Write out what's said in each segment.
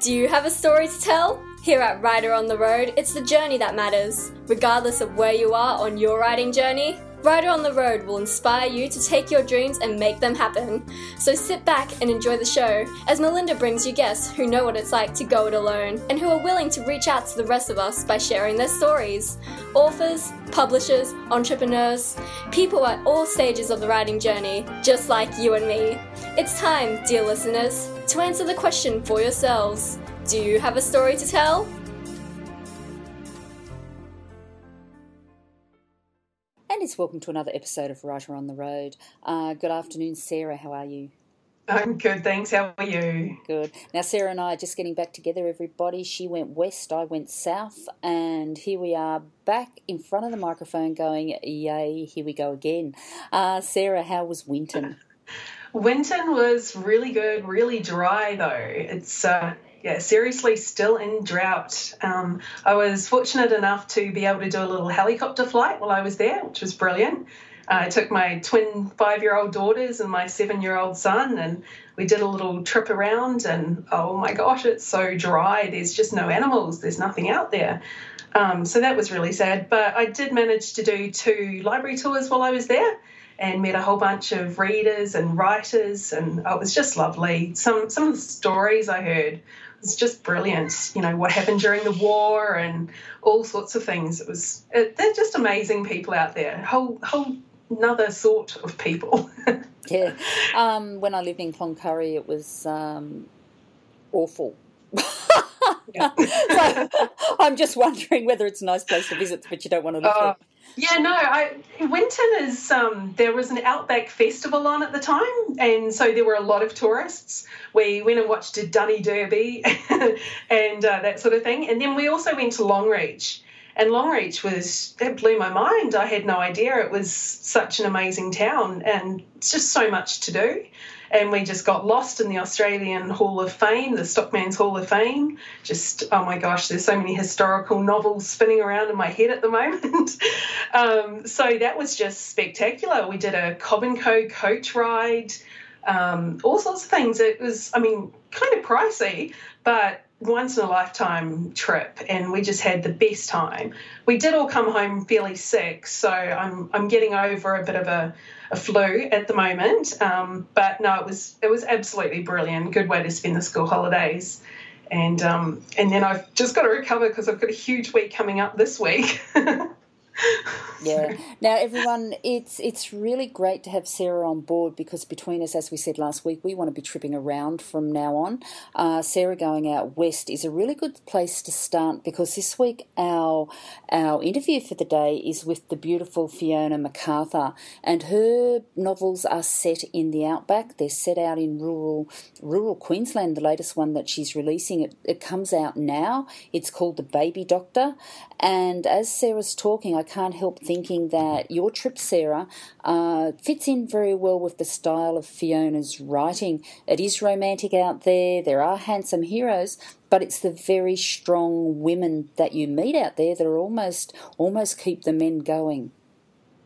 Do you have a story to tell? Here at Writer on the Road, it's the journey that matters. Regardless of where you are on your riding journey, Writer on the Road will inspire you to take your dreams and make them happen. So sit back and enjoy the show as Melinda brings you guests who know what it's like to go it alone and who are willing to reach out to the rest of us by sharing their stories. Authors, publishers, entrepreneurs, people at all stages of the writing journey, just like you and me. It's time, dear listeners, to answer the question for yourselves Do you have a story to tell? And it's welcome to another episode of Writer on the Road. Uh, good afternoon, Sarah. How are you? I'm good, thanks. How are you? Good. Now, Sarah and I are just getting back together, everybody. She went west, I went south, and here we are back in front of the microphone going, Yay, here we go again. Uh, Sarah, how was Winton? Winton was really good, really dry though. It's uh, yeah, seriously still in drought. Um, I was fortunate enough to be able to do a little helicopter flight while I was there, which was brilliant. Uh, I took my twin five year old daughters and my seven year old son, and we did a little trip around. And oh my gosh, it's so dry. There's just no animals, there's nothing out there. Um, so that was really sad. But I did manage to do two library tours while I was there and met a whole bunch of readers and writers, and oh, it was just lovely. Some some of the stories I heard was just brilliant. You know what happened during the war and all sorts of things. It was it, they're just amazing people out there. Whole whole another sort of people. yeah, um, when I lived in Cloncurry, it was um, awful. so, I'm just wondering whether it's a nice place to visit, but you don't want to live uh, there. Yeah, no, I, Winton is, um, there was an Outback Festival on at the time, and so there were a lot of tourists. We went and watched a Dunny Derby and uh, that sort of thing. And then we also went to Longreach. And Longreach was, it blew my mind. I had no idea it was such an amazing town, and it's just so much to do and we just got lost in the Australian Hall of Fame, the Stockman's Hall of Fame. Just, oh my gosh, there's so many historical novels spinning around in my head at the moment. um, so that was just spectacular. We did a Cobb and Co coach ride, um, all sorts of things. It was, I mean, kind of pricey, but once in a lifetime trip and we just had the best time. We did all come home fairly sick, so I'm I'm getting over a bit of a a flu at the moment. Um, but no, it was it was absolutely brilliant. Good way to spend the school holidays. And um, and then I've just got to recover because I've got a huge week coming up this week. yeah. Now, everyone, it's it's really great to have Sarah on board because between us, as we said last week, we want to be tripping around from now on. Uh, Sarah going out west is a really good place to start because this week our our interview for the day is with the beautiful Fiona McArthur, and her novels are set in the outback. They're set out in rural rural Queensland. The latest one that she's releasing it, it comes out now. It's called The Baby Doctor, and as Sarah's talking, I can't help thinking that your trip, Sarah, uh, fits in very well with the style of Fiona's writing. It is romantic out there, there are handsome heroes, but it's the very strong women that you meet out there that are almost almost keep the men going.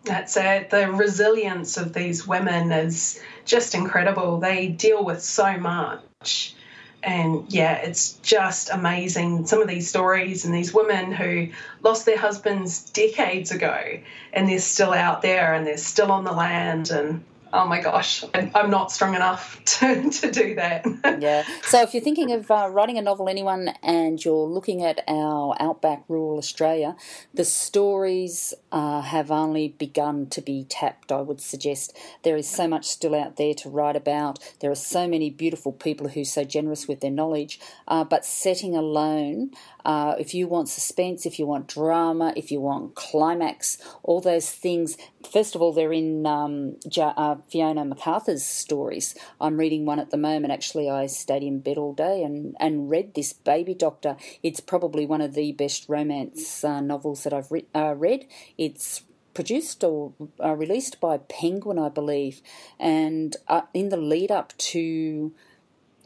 That's it. The resilience of these women is just incredible. They deal with so much and yeah, it's just amazing. Some of these stories and these women who lost their husbands decades ago and they're still out there and they're still on the land and oh my gosh, I'm not strong enough to, to do that. yeah. So if you're thinking of uh, writing a novel, anyone, and you're looking at our outback rural Australia, the stories uh, have only begun to be tapped, I would suggest. There is so much still out there to write about. There are so many beautiful people who are so generous with their knowledge. Uh, but setting alone, uh, if you want suspense, if you want drama, if you want climax, all those things, first of all, they're in um, uh, Fiona McArthur's stories. I'm reading one at the moment. Actually, I stayed in bed all day and, and read this Baby Doctor. It's probably one of the best romance uh, novels that I've re- uh, read. It's produced or uh, released by Penguin, I believe, and uh, in the lead up to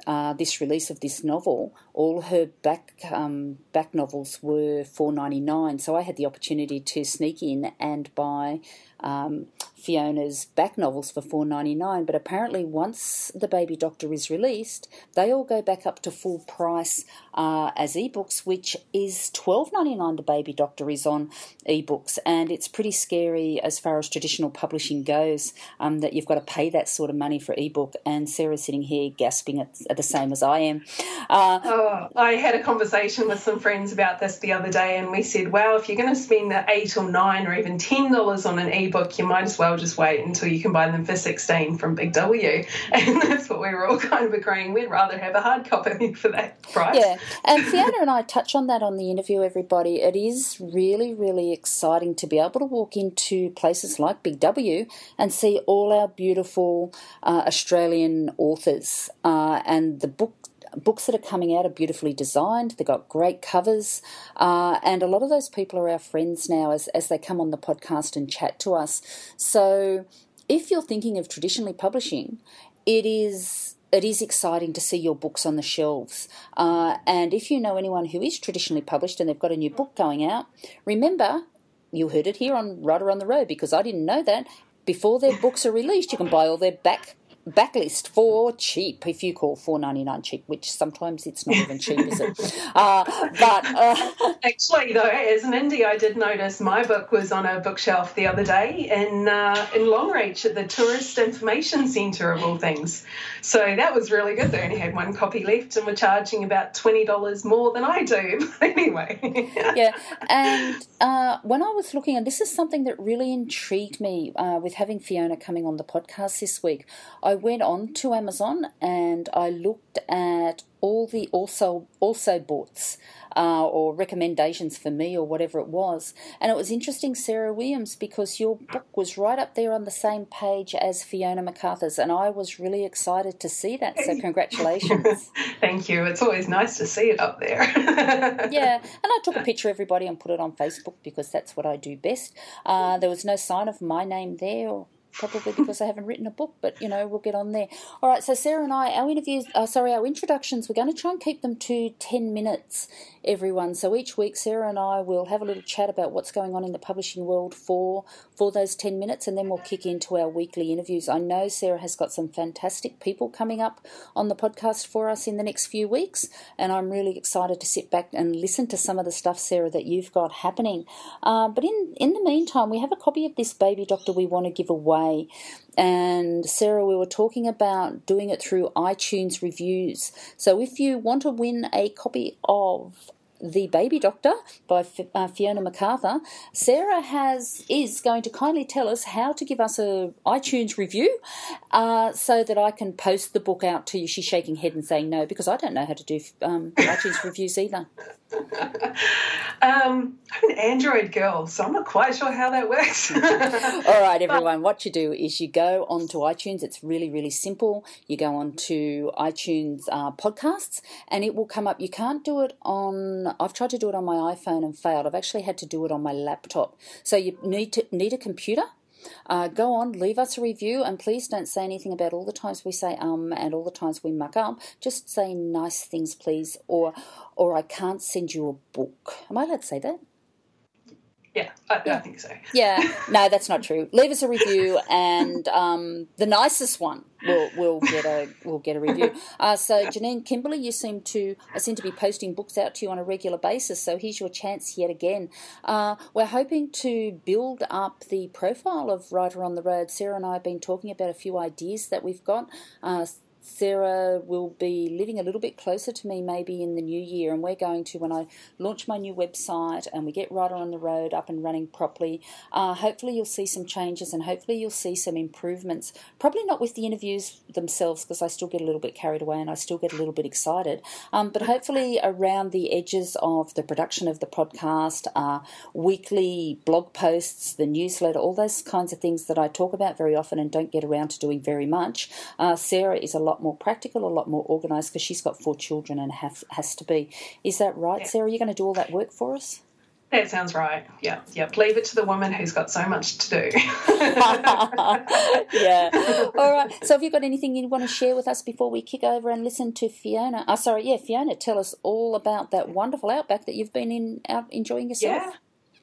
uh, this release of this novel, all her back um, back novels were four ninety nine. So I had the opportunity to sneak in and buy um, Fiona's back novels for four ninety nine, but apparently once the Baby Doctor is released, they all go back up to full price uh, as ebooks, which is twelve ninety nine. The Baby Doctor is on ebooks, and it's pretty scary as far as traditional publishing goes um, that you've got to pay that sort of money for ebook. And Sarah's sitting here gasping at, at the same as I am. Uh, oh, I had a conversation with some friends about this the other day, and we said, "Wow, if you're going to spend the eight or nine or even ten dollars on an ebook, you might as well just wait until you can buy them for sixteen from Big W." And that's what we were all kind of agreeing. We'd rather have a hard copy for that price. Yeah, and Fiona and I touch on that on the interview. Everybody, it is really, really exciting to be able to walk into places like Big W and see all our beautiful uh, Australian authors uh, and the book books that are coming out are beautifully designed. They've got great covers, uh, and a lot of those people are our friends now as as they come on the podcast and chat to us. So, if you're thinking of traditionally publishing, it is it is exciting to see your books on the shelves. Uh, and if you know anyone who is traditionally published and they've got a new book going out, remember you heard it here on Writer on the Road because I didn't know that. Before their books are released, you can buy all their back backlist for cheap if you call four ninety nine cheap, which sometimes it's not even cheap, is it? Uh, but uh, actually, though, as an indie, I did notice my book was on a bookshelf the other day in uh, in Longreach at the Tourist Information Centre of all things. So that was really good. They only had one copy left and were charging about twenty dollars more than I do. anyway, yeah. And uh, when I was looking, and this is something that really intrigued me uh, with having Fiona coming on the podcast this week, I went on to Amazon and I looked at all the also also boughts uh, or recommendations for me or whatever it was. And it was interesting, Sarah Williams, because your book was right up there on the same page as Fiona McArthur's, and I was really excited to see that. So congratulations! Thank you. It's always nice to see it up there. yeah, and I took a picture of everybody and put it on Facebook because that's what I do best. Uh, there was no sign of my name there or probably because I haven't written a book, but you know, we'll get on there. All right, so Sarah and I, our interviews, uh, sorry, our introductions, we're going to try and keep them to 10 minutes, everyone. So each week, Sarah and I will have a little chat about what's going on in the publishing world for, for those 10 minutes, and then we'll kick into our weekly interviews. I know Sarah has got some fantastic people coming up on the podcast for us in the next few weeks, and I'm really excited to sit back and listen to some of the stuff, Sarah, that you've got happening. Uh, but in, in the meantime, we have a copy of this Baby Doctor we want to give away way. And Sarah, we were talking about doing it through iTunes reviews. So if you want to win a copy of the Baby Doctor by uh, Fiona McArthur. Sarah has is going to kindly tell us how to give us a iTunes review, uh, so that I can post the book out to you. She's shaking head and saying no because I don't know how to do um, iTunes reviews either. Um, I'm an Android girl, so I'm not quite sure how that works. All right, everyone. What you do is you go onto iTunes. It's really, really simple. You go onto iTunes uh, podcasts, and it will come up. You can't do it on. I've tried to do it on my iPhone and failed. I've actually had to do it on my laptop. So you need to need a computer uh, go on, leave us a review, and please don't say anything about all the times we say um and all the times we muck up. Just say nice things, please, or or I can't send you a book. Am I allowed to say that? Yeah, I, yeah. I think so. yeah, no, that's not true. Leave us a review, and um, the nicest one will will get a will get a review. Uh, so Janine Kimberly, you seem to I seem to be posting books out to you on a regular basis. So here's your chance yet again. Uh, we're hoping to build up the profile of Writer on the Road. Sarah and I have been talking about a few ideas that we've got. Uh, Sarah will be living a little bit closer to me maybe in the new year, and we're going to, when I launch my new website and we get Writer on the Road up and running properly, uh, hopefully you'll see some changes and hopefully you'll see some improvements. Probably not with the interviews themselves because I still get a little bit carried away and I still get a little bit excited, um, but hopefully around the edges of the production of the podcast, uh, weekly blog posts, the newsletter, all those kinds of things that I talk about very often and don't get around to doing very much. Uh, Sarah is a lot lot more practical, a lot more organised because she's got four children and have, has to be. Is that right, yeah. Sarah? You're going to do all that work for us? That sounds right. Yeah, yeah. Leave it to the woman who's got so much to do. yeah. All right. So, have you got anything you want to share with us before we kick over and listen to Fiona? Oh, sorry. Yeah, Fiona. Tell us all about that wonderful outback that you've been in out enjoying yourself. Yeah.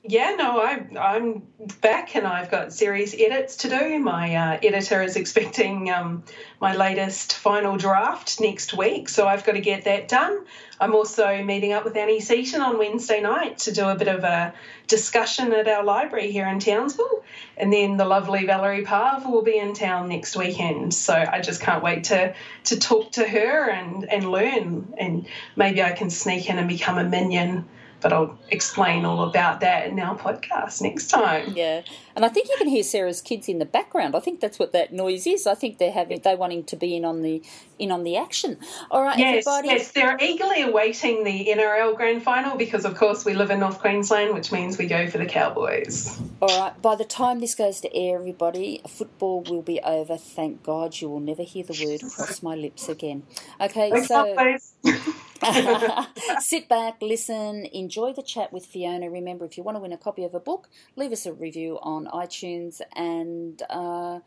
Yeah, no, I, I'm back and I've got series edits to do. My uh, editor is expecting um, my latest final draft next week, so I've got to get that done. I'm also meeting up with Annie Seaton on Wednesday night to do a bit of a discussion at our library here in Townsville. And then the lovely Valerie Parv will be in town next weekend. So I just can't wait to, to talk to her and, and learn. And maybe I can sneak in and become a minion but I'll explain all about that in our podcast next time. Yeah, and I think you can hear Sarah's kids in the background. I think that's what that noise is. I think they're having they wanting to be in on the in on the action. All right, yes, everybody. Yes, they're eagerly awaiting the NRL Grand Final because, of course, we live in North Queensland, which means we go for the Cowboys. All right. By the time this goes to air, everybody, football will be over. Thank God, you will never hear the word cross my lips again. Okay, so. Sit back, listen, enjoy the chat with Fiona. Remember, if you want to win a copy of a book, leave us a review on iTunes, and uh,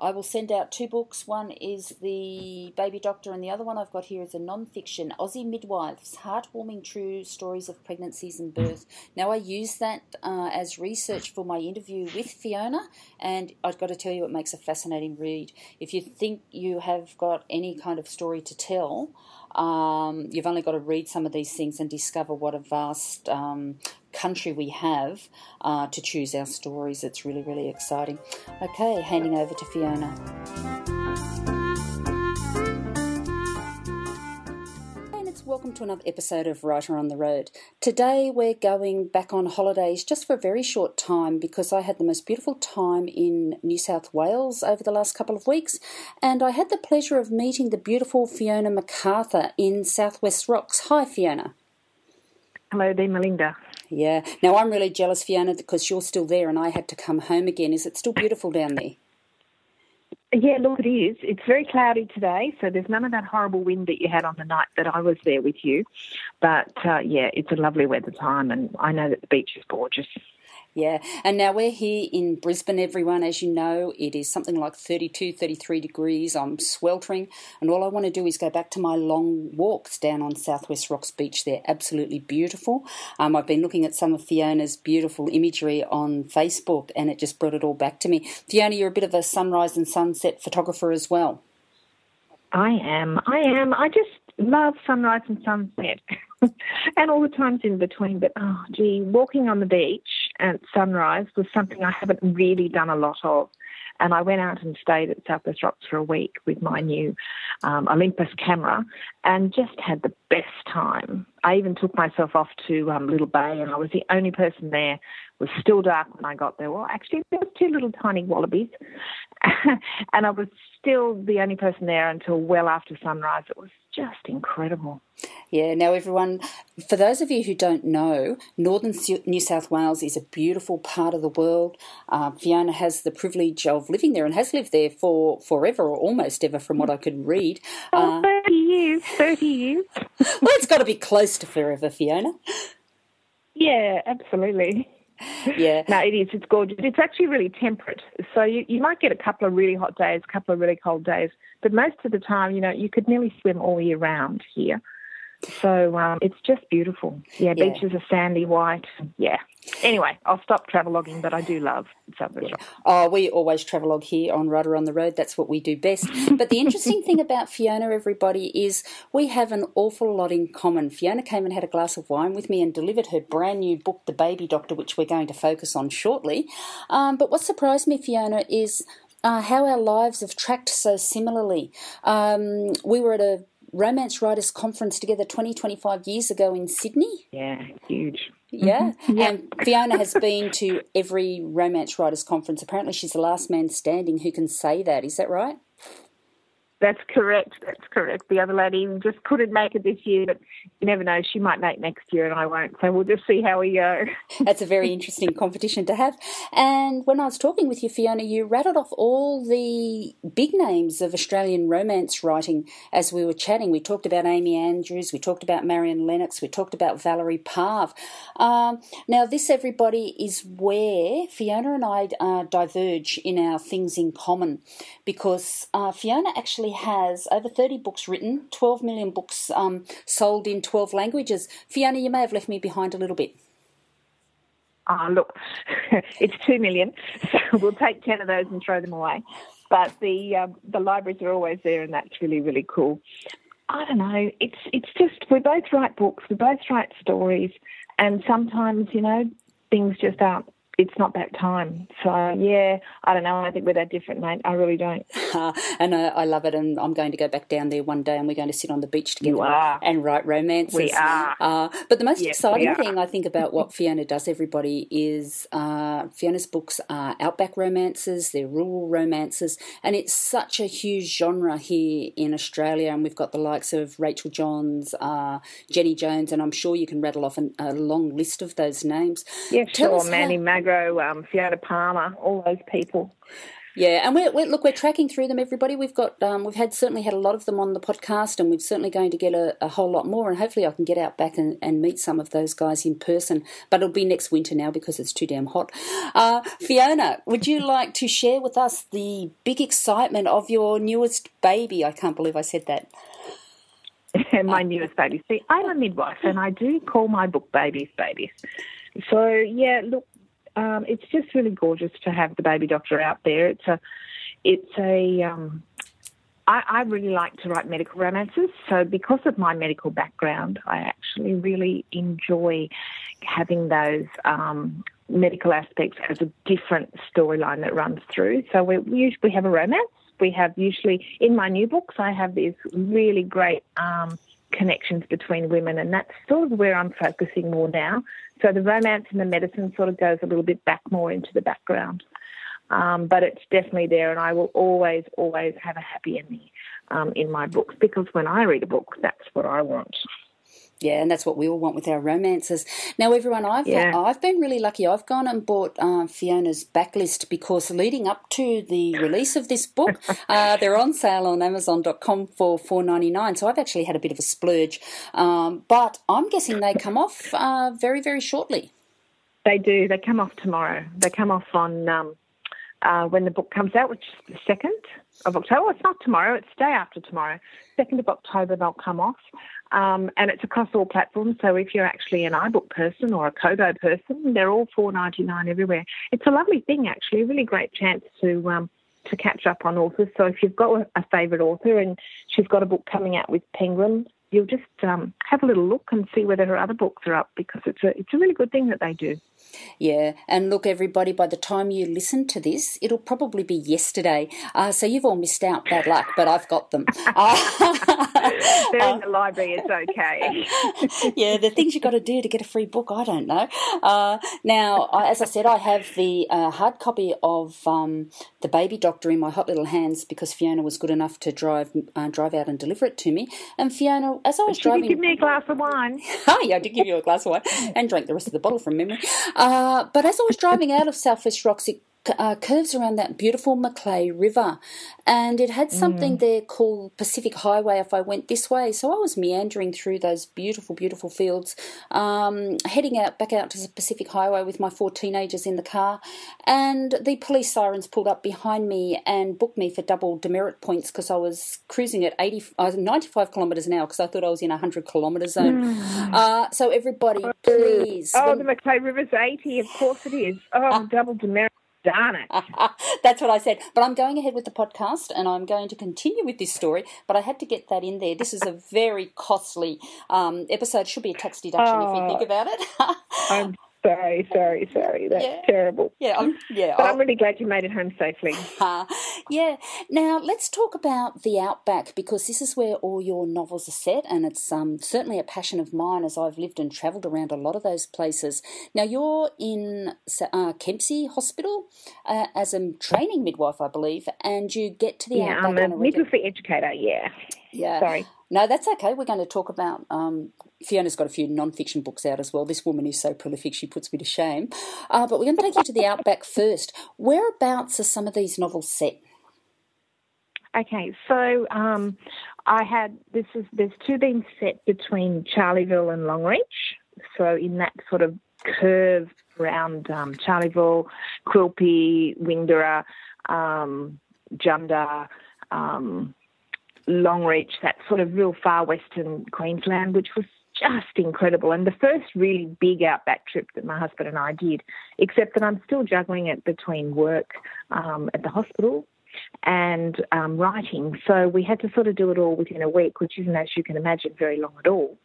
I will send out two books. One is The Baby Doctor, and the other one I've got here is a non fiction Aussie Midwives Heartwarming True Stories of Pregnancies and Birth. Now, I use that uh, as research for my interview with Fiona, and I've got to tell you, it makes a fascinating read. If you think you have got any kind of story to tell, um, you've only got to read some of these things and discover what a vast um, country we have uh, to choose our stories. It's really, really exciting. Okay, handing over to Fiona. Welcome to another episode of Writer on the Road. Today we're going back on holidays just for a very short time because I had the most beautiful time in New South Wales over the last couple of weeks, and I had the pleasure of meeting the beautiful Fiona McArthur in Southwest Rocks. Hi, Fiona. Hello there, Melinda. Yeah. Now I'm really jealous, Fiona, because you're still there and I had to come home again. Is it still beautiful down there? Yeah, look, it is. It's very cloudy today, so there's none of that horrible wind that you had on the night that I was there with you. But uh, yeah, it's a lovely weather time, and I know that the beach is gorgeous. Yeah, and now we're here in Brisbane, everyone. As you know, it is something like 32, 33 degrees. I'm sweltering, and all I want to do is go back to my long walks down on Southwest Rocks Beach. They're absolutely beautiful. Um, I've been looking at some of Fiona's beautiful imagery on Facebook, and it just brought it all back to me. Fiona, you're a bit of a sunrise and sunset photographer as well. I am. I am. I just love sunrise and sunset. and all the times in between. But oh, gee, walking on the beach at sunrise was something I haven't really done a lot of. And I went out and stayed at Southwest Rocks for a week with my new um, Olympus camera and just had the best time. I even took myself off to um, Little Bay and I was the only person there. It was still dark when I got there. Well, actually, there were two little tiny wallabies. and I was still the only person there until well after sunrise. It was just incredible. Yeah, now everyone, for those of you who don't know, northern New South Wales is a beautiful part of the world. Uh, Fiona has the privilege of living there and has lived there for forever or almost ever, from what I could read. Oh, uh, 30 years, 30 years. well, it's got to be close to forever, Fiona. Yeah, absolutely. Yeah. no, it is. It's gorgeous. It's actually really temperate. So you, you might get a couple of really hot days, a couple of really cold days but most of the time, you know, you could nearly swim all year round here. So um, it's just beautiful. Yeah, yeah, beaches are sandy white. Yeah. Anyway, I'll stop traveloguing, but I do love Southwest yeah. Oh, we always travelogue here on Writer on the Road. That's what we do best. but the interesting thing about Fiona, everybody, is we have an awful lot in common. Fiona came and had a glass of wine with me and delivered her brand new book, The Baby Doctor, which we're going to focus on shortly. Um, but what surprised me, Fiona, is uh, how our lives have tracked so similarly. Um, we were at a romance writers conference together 20, 25 years ago in Sydney. Yeah, huge. Yeah. Mm-hmm. And Fiona has been to every romance writers conference. Apparently, she's the last man standing who can say that. Is that right? That's correct. That's correct. The other lady just couldn't make it this year, but you never know. She might make next year, and I won't. So we'll just see how we go. That's a very interesting competition to have. And when I was talking with you, Fiona, you rattled off all the big names of Australian romance writing as we were chatting. We talked about Amy Andrews, we talked about Marion Lennox, we talked about Valerie Parv. Um, now, this, everybody, is where Fiona and I uh, diverge in our things in common because uh, Fiona actually has over 30 books written, 12 million books um, sold in 12 languages. Fiona, you may have left me behind a little bit. oh, look, it's two million, so we'll take ten of those and throw them away. But the um, the libraries are always there, and that's really really cool. I don't know. It's it's just we both write books, we both write stories, and sometimes you know things just aren't it's not that time. So yeah, I don't know. I think we're that different, mate. I really don't. And I, I, love it. And I'm going to go back down there one day, and we're going to sit on the beach together and write romances. We are. Uh, but the most yes, exciting thing I think about what Fiona does, everybody, is uh, Fiona's books are outback romances. They're rural romances, and it's such a huge genre here in Australia. And we've got the likes of Rachel Johns, uh, Jenny Jones, and I'm sure you can rattle off an, a long list of those names. Yeah, Tell sure. Manny Mag um, Fiona Palmer, all those people. Yeah, and we're, we're, look, we're tracking through them. Everybody, we've got, um, we've had certainly had a lot of them on the podcast, and we're certainly going to get a, a whole lot more. And hopefully, I can get out back and, and, meet some of those guys in person. But it'll be next winter now because it's too damn hot. Uh, Fiona, would you like to share with us the big excitement of your newest baby? I can't believe I said that. my newest baby. See, I'm a midwife, and I do call my book babies babies. So yeah, look, um, it's just really gorgeous to have the baby doctor out there. It's a, it's a. Um, I, I really like to write medical romances, so because of my medical background, I actually really enjoy having those um, medical aspects as a different storyline that runs through. So we, we usually have a romance. We have usually in my new books, I have these really great. Um, connections between women, and that's sort of where I'm focusing more now. So the romance and the medicine sort of goes a little bit back more into the background. Um, but it's definitely there, and I will always, always have a happy ending um, in my books because when I read a book, that's what I want. Yeah, and that's what we all want with our romances. Now, everyone, I've yeah. I've been really lucky. I've gone and bought uh, Fiona's backlist because leading up to the release of this book, uh, they're on sale on Amazon.com for four ninety nine. So I've actually had a bit of a splurge, um, but I'm guessing they come off uh, very very shortly. They do. They come off tomorrow. They come off on um, uh, when the book comes out, which is the second of October. Well, it's not tomorrow; it's day after tomorrow. Second of October, they'll come off. Um, and it's across all platforms. So if you're actually an iBook person or a Kobo person, they're all four ninety nine everywhere. It's a lovely thing, actually, a really great chance to um, to catch up on authors. So if you've got a favourite author and she's got a book coming out with Penguin, you'll just um, have a little look and see whether her other books are up because it's a it's a really good thing that they do. Yeah, and look, everybody, by the time you listen to this, it'll probably be yesterday. Uh, so you've all missed out. Bad luck, but I've got them. They're in the library, it's okay. yeah, the things you've got to do to get a free book, I don't know. Uh, now, as I said, I have the uh, hard copy of um, The Baby Doctor in my hot little hands because Fiona was good enough to drive uh, drive out and deliver it to me. And Fiona, as I was Did driving. You give me a glass of wine. oh, yeah, I did give you a glass of wine and drank the rest of the bottle from memory. Uh, but as I was driving out of Southwest Rocks, it uh, curves around that beautiful Macleay River, and it had something mm. there called Pacific Highway. If I went this way, so I was meandering through those beautiful, beautiful fields, um, heading out back out to the Pacific Highway with my four teenagers in the car, and the police sirens pulled up behind me and booked me for double demerit points because I was cruising at 80, uh, 95 kilometres an hour because I thought I was in a hundred kilometre zone. Mm. Uh, so everybody, please. Oh, when, the Macleay River's eighty. Of course it is. Oh, uh, double demerit Darn it. That's what I said. But I'm going ahead with the podcast and I'm going to continue with this story. But I had to get that in there. This is a very costly um, episode. Should be a tax deduction oh, if you think about it. I'm Sorry, sorry, sorry. That's yeah. terrible. Yeah, I'm, yeah. But i am really glad you made it home safely. Yeah. Now let's talk about the outback because this is where all your novels are set, and it's um, certainly a passion of mine as I've lived and travelled around a lot of those places. Now you're in uh, Kempsey Hospital uh, as a training midwife, I believe, and you get to the yeah, outback. I'm a midwifery educator. Yeah. Yeah. Sorry. No, that's okay. We're going to talk about. Um, Fiona's got a few non-fiction books out as well. This woman is so prolific, she puts me to shame. Uh, but we're going to take you to the outback first. Whereabouts are some of these novels set? Okay, so um, I had this is there's two being set between Charleville and Longreach. So in that sort of curve around um, Quilpie, Windorah, um, Jundah. Um, Longreach, that sort of real far western Queensland, which was just incredible. And the first really big outback trip that my husband and I did, except that I'm still juggling it between work um, at the hospital and um, writing. So we had to sort of do it all within a week, which isn't, as you can imagine, very long at all.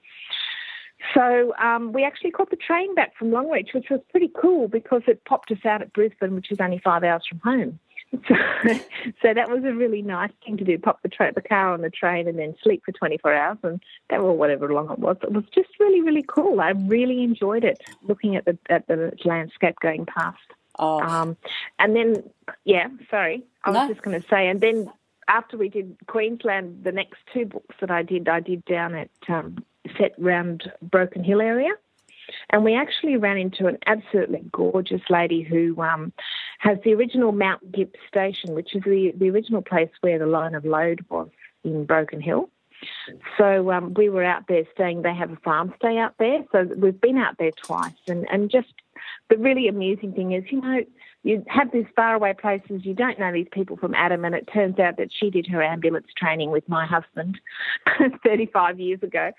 So um, we actually caught the train back from Longreach, which was pretty cool because it popped us out at Brisbane, which is only five hours from home. So, so that was a really nice thing to do. Pop the, tra- the car on the train and then sleep for 24 hours, and that or whatever long it was. It was just really, really cool. I really enjoyed it, looking at the at the landscape going past. Oh. Um, and then, yeah, sorry, I was just going to say, and then after we did Queensland, the next two books that I did, I did down at um, set round Broken Hill area. And we actually ran into an absolutely gorgeous lady who um, has the original Mount Gipps station, which is the, the original place where the line of lode was in Broken Hill. So um, we were out there staying. They have a farm stay out there. So we've been out there twice. And, and just the really amusing thing is, you know, you have these faraway places, you don't know these people from Adam, and it turns out that she did her ambulance training with my husband 35 years ago.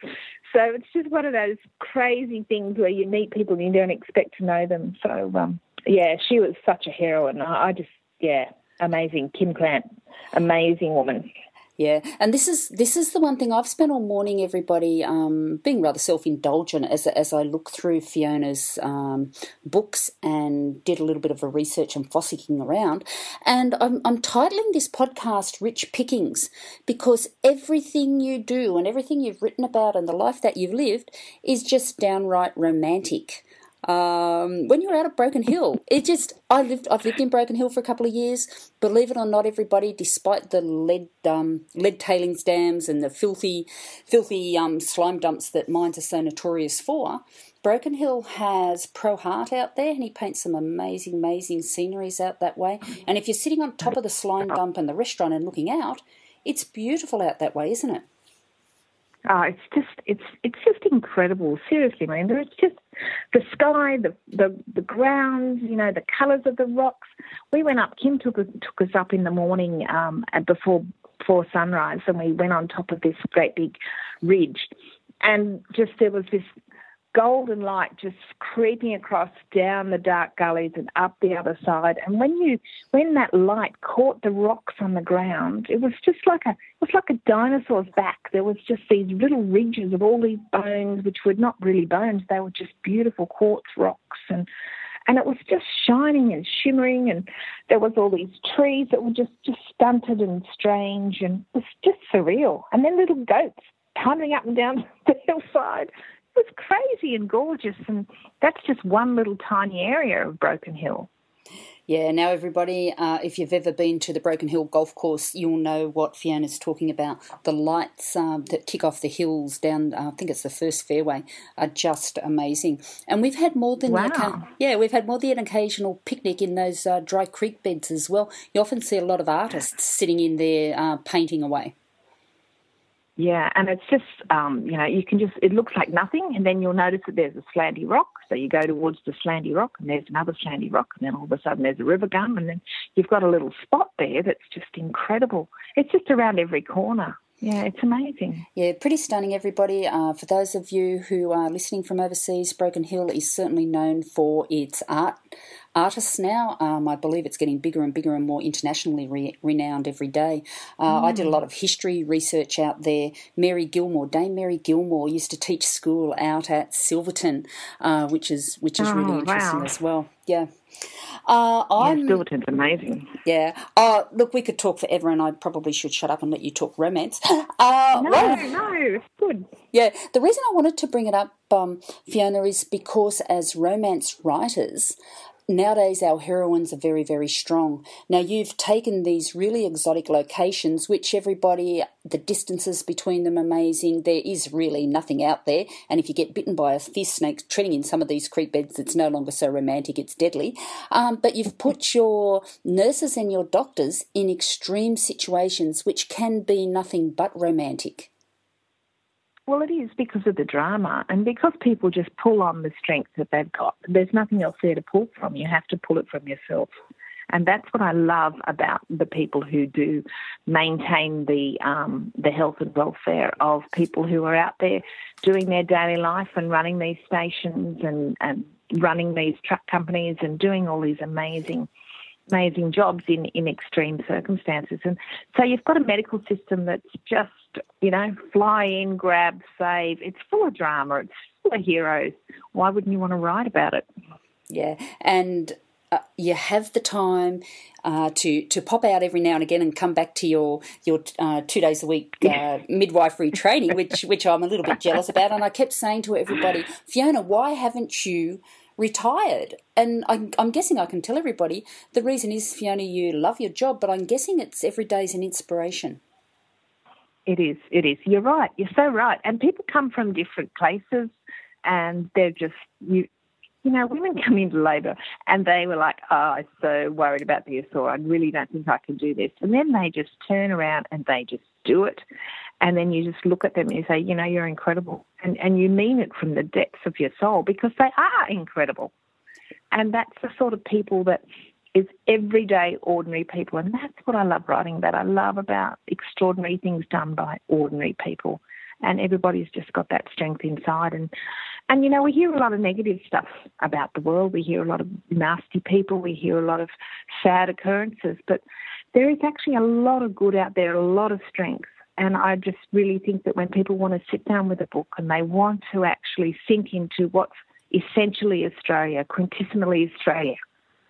So it's just one of those crazy things where you meet people and you don't expect to know them. So, um, yeah, she was such a heroine. I, just, yeah, amazing. Kim Clant, amazing woman. Yeah, and this is this is the one thing I've spent all morning, everybody, um, being rather self indulgent as as I look through Fiona's um, books and did a little bit of a research and fossicking around, and I'm I'm titling this podcast "Rich Pickings" because everything you do and everything you've written about and the life that you've lived is just downright romantic um, when you're out at Broken Hill. It just I lived I've lived in Broken Hill for a couple of years. Believe it or not, everybody, despite the lead um, lead tailings dams and the filthy filthy um, slime dumps that mines are so notorious for. Broken Hill has Pro Hart out there, and he paints some amazing, amazing sceneries out that way. And if you're sitting on top of the slime dump and the restaurant and looking out, it's beautiful out that way, isn't it? Oh, it's just it's it's just incredible. Seriously, Melinda. It's just the sky, the the the grounds, you know, the colours of the rocks. We went up. Kim took took us up in the morning um, before before sunrise, and we went on top of this great big ridge, and just there was this golden light just creeping across down the dark gullies and up the other side. And when you when that light caught the rocks on the ground, it was just like a it was like a dinosaur's back. There was just these little ridges of all these bones, which were not really bones, they were just beautiful quartz rocks and and it was just shining and shimmering and there was all these trees that were just just stunted and strange and it was just surreal. And then little goats tumbling up and down the hillside was crazy and gorgeous, and that's just one little tiny area of Broken Hill. Yeah, now everybody, uh, if you've ever been to the Broken Hill Golf Course, you'll know what Fiona's talking about. The lights um, that kick off the hills down, uh, I think it's the first fairway, are just amazing. And we've had more than Wow. the, yeah, we've had more than an occasional picnic in those uh, dry creek beds as well. You often see a lot of artists sitting in there uh, painting away. Yeah, and it's just, um, you know, you can just, it looks like nothing, and then you'll notice that there's a slanty rock. So you go towards the slanty rock, and there's another slanty rock, and then all of a sudden there's a river gum, and then you've got a little spot there that's just incredible. It's just around every corner. Yeah, it's amazing. Yeah, pretty stunning, everybody. Uh, for those of you who are listening from overseas, Broken Hill is certainly known for its art artists now. Um, I believe it's getting bigger and bigger and more internationally re- renowned every day. Uh, I did a lot of history research out there. Mary Gilmore, Dame Mary Gilmore, used to teach school out at Silverton, uh, which is which is really Oh, interesting wow. as well. Yeah. Uh, I'm Silverton's amazing. yeah. Oh, look, we could talk forever, and I probably should shut up and let you talk romance. Uh, No, well- no, it's good. yeah, the reason I wanted to bring it up, um, Fiona, is because as romance writers, nowadays our heroines are very, very strong. Now, you've taken these really exotic locations, which everybody, the distances between them amazing. There is really nothing out there. And if you get bitten by a fierce snake treading in some of these creek beds, it's no longer so romantic, it's deadly. Um, but you've put your nurses and your doctors in extreme situations, which can be nothing but romantic. Well, it is because of the drama and because people just pull on the strength that they've got. There's nothing else there to pull from. You have to pull it from yourself. And that's what I love about the people who do maintain the um, the health and welfare of people who are out there doing their daily life and running these stations and, and running these truck companies and doing all these amazing amazing jobs in, in extreme circumstances. And so you've got a medical system that's just, you know, fly in, grab, save. It's full of drama. It's full of heroes. Why wouldn't you want to write about it? Yeah. And uh, you have the time uh, to to pop out every now and again and come back to your your uh, two days a week uh, midwifery training, which which I'm a little bit jealous about. And I kept saying to everybody, Fiona, why haven't you retired? And I'm, I'm guessing I can tell everybody the reason is Fiona, you love your job, but I'm guessing it's every day's an inspiration. It is. It is. You're right. You're so right. And people come from different places, and they're just you you know, women come into labour and they were like, oh, I'm so worried about this or I really don't think I can do this. And then they just turn around and they just do it. And then you just look at them and you say, you know, you're incredible. And, and you mean it from the depths of your soul because they are incredible. And that's the sort of people that is everyday, ordinary people. And that's what I love writing about. I love about extraordinary things done by ordinary people. And everybody's just got that strength inside. And and you know, we hear a lot of negative stuff about the world. We hear a lot of nasty people. We hear a lot of sad occurrences. But there is actually a lot of good out there, a lot of strength. And I just really think that when people want to sit down with a book and they want to actually sink into what's essentially Australia, quintessentially Australia,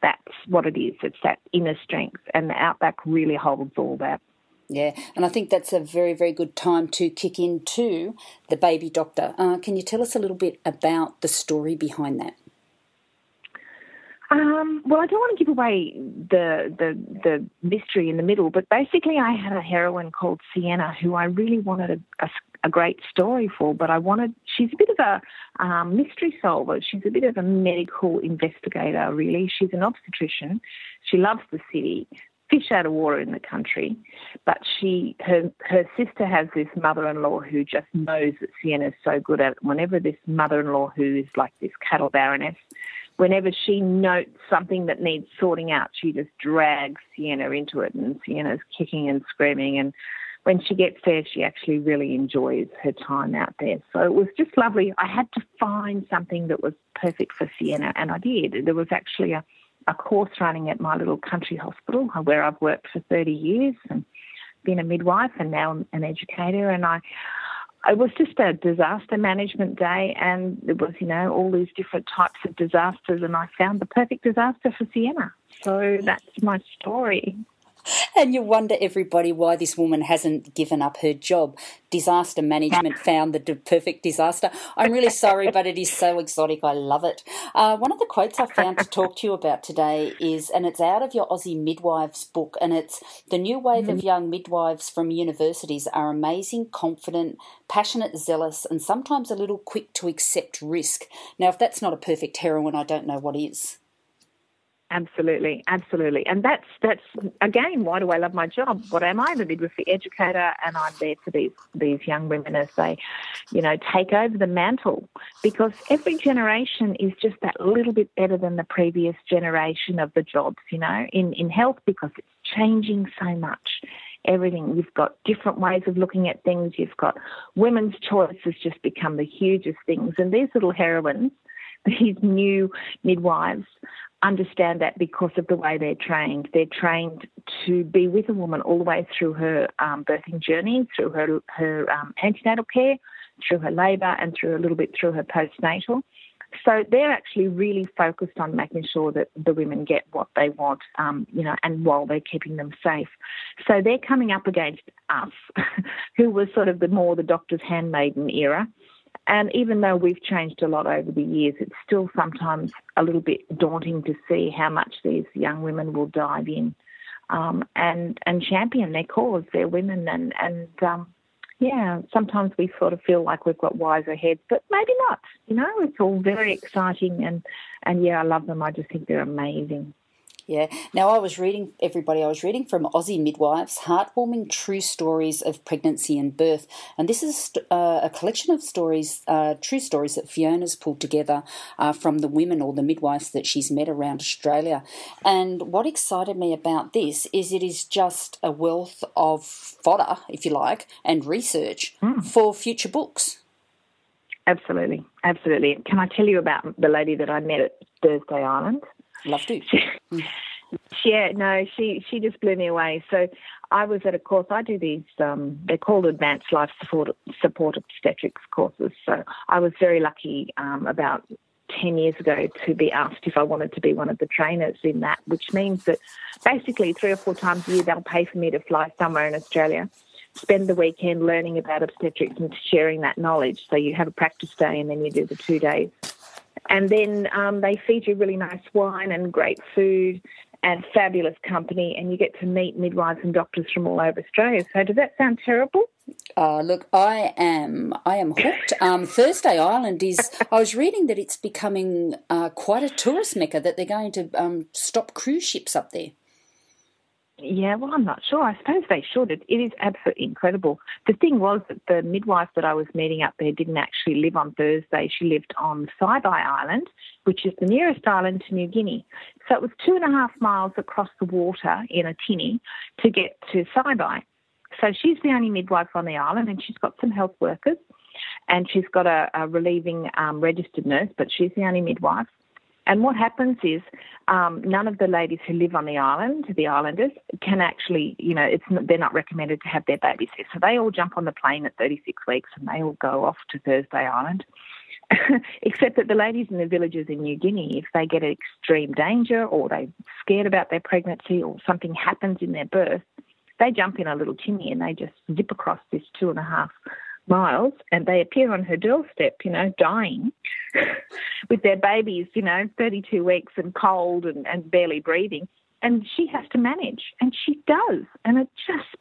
that's what it is. It's that inner strength. And the Outback really holds all that. Yeah, and I think that's a very, very good time to kick into the baby doctor. Uh, can you tell us a little bit about the story behind that? Um, well, I don't want to give away the, the the mystery in the middle, but basically, I had a heroine called Sienna who I really wanted a, a, a great story for, but I wanted. She's a bit of a um, mystery solver. She's a bit of a medical investigator, really. She's an obstetrician. She loves the city, fish out of water in the country. But she, her, her sister has this mother-in-law who just knows that Sienna's so good at it. Whenever this mother-in-law, who is like this cattle baroness, whenever she notes something that needs sorting out, she just drags Sienna into it, and Sienna's kicking and screaming. And when she gets there, she actually really enjoys her time out there. So it was just lovely. I had to find something that was perfect for Sienna, and I did. There was actually a a course running at my little country hospital uh, where I've worked for 30 years and been a midwife and now an educator. And I, it was just a disaster management day, and there was, you know, all these different types of disasters, and I found the perfect disaster for Sienna. So that's my story. And you wonder, everybody, why this woman hasn't given up her job. Disaster management found the perfect disaster. I'm really sorry, but it is so exotic. I love it. Uh, one of the quotes I found to talk to you about today is, and it's out of your Aussie Midwives book, and it's the new wave mm-hmm. of young midwives from universities are amazing, confident, passionate, zealous, and sometimes a little quick to accept risk. Now, if that's not a perfect heroine, I don't know what is. Absolutely, absolutely, and that's that's again why do I love my job? What am I? The midwifery educator, and I'm there for these these young women as they, you know, take over the mantle because every generation is just that little bit better than the previous generation of the jobs. You know, in in health because it's changing so much. Everything you've got different ways of looking at things. You've got women's choice has just become the hugest things, and these little heroines, these new midwives understand that because of the way they're trained. They're trained to be with a woman all the way through her um, birthing journey, through her her um, antenatal care, through her labour, and through a little bit through her postnatal. So they're actually really focused on making sure that the women get what they want, um, you know, and while they're keeping them safe. So they're coming up against us, who was sort of the more the doctor's handmaiden era. And even though we've changed a lot over the years, it's still sometimes a little bit daunting to see how much these young women will dive in um, and and champion their cause, their women, and and um, yeah, sometimes we sort of feel like we've got wiser heads, but maybe not. You know, it's all very exciting, and and yeah, I love them. I just think they're amazing. Yeah. Now, I was reading, everybody, I was reading from Aussie Midwives Heartwarming True Stories of Pregnancy and Birth. And this is uh, a collection of stories, uh, true stories that Fiona's pulled together uh, from the women or the midwives that she's met around Australia. And what excited me about this is it is just a wealth of fodder, if you like, and research mm. for future books. Absolutely. Absolutely. Can I tell you about the lady that I met at Thursday Island? Love to. yeah, no, she she just blew me away. So I was at a course. I do these. Um, they're called advanced life support support obstetrics courses. So I was very lucky um, about 10 years ago to be asked if I wanted to be one of the trainers in that, which means that basically three or four times a year they'll pay for me to fly somewhere in Australia, spend the weekend learning about obstetrics and sharing that knowledge. So you have a practice day and then you do the two days and then um, they feed you really nice wine and great food and fabulous company, and you get to meet midwives and doctors from all over Australia. So, does that sound terrible? Uh, look, I am I am hooked. Um, Thursday Island is. I was reading that it's becoming uh, quite a tourist mecca. That they're going to um, stop cruise ships up there. Yeah, well, I'm not sure. I suppose they should. It, it is absolutely incredible. The thing was that the midwife that I was meeting up there didn't actually live on Thursday. She lived on Saibai Island, which is the nearest island to New Guinea. So it was two and a half miles across the water in a tinny to get to Saibai. So she's the only midwife on the island, and she's got some health workers, and she's got a, a relieving um, registered nurse, but she's the only midwife. And what happens is um, none of the ladies who live on the island, the islanders, can actually, you know, it's they're not recommended to have their babies there. So they all jump on the plane at 36 weeks and they all go off to Thursday Island. Except that the ladies in the villages in New Guinea, if they get extreme danger or they're scared about their pregnancy or something happens in their birth, they jump in a little tinny and they just zip across this two and a half miles and they appear on her doorstep, you know, dying with their babies, you know, 32 weeks and cold and, and barely breathing. And she has to manage, and she does. And it just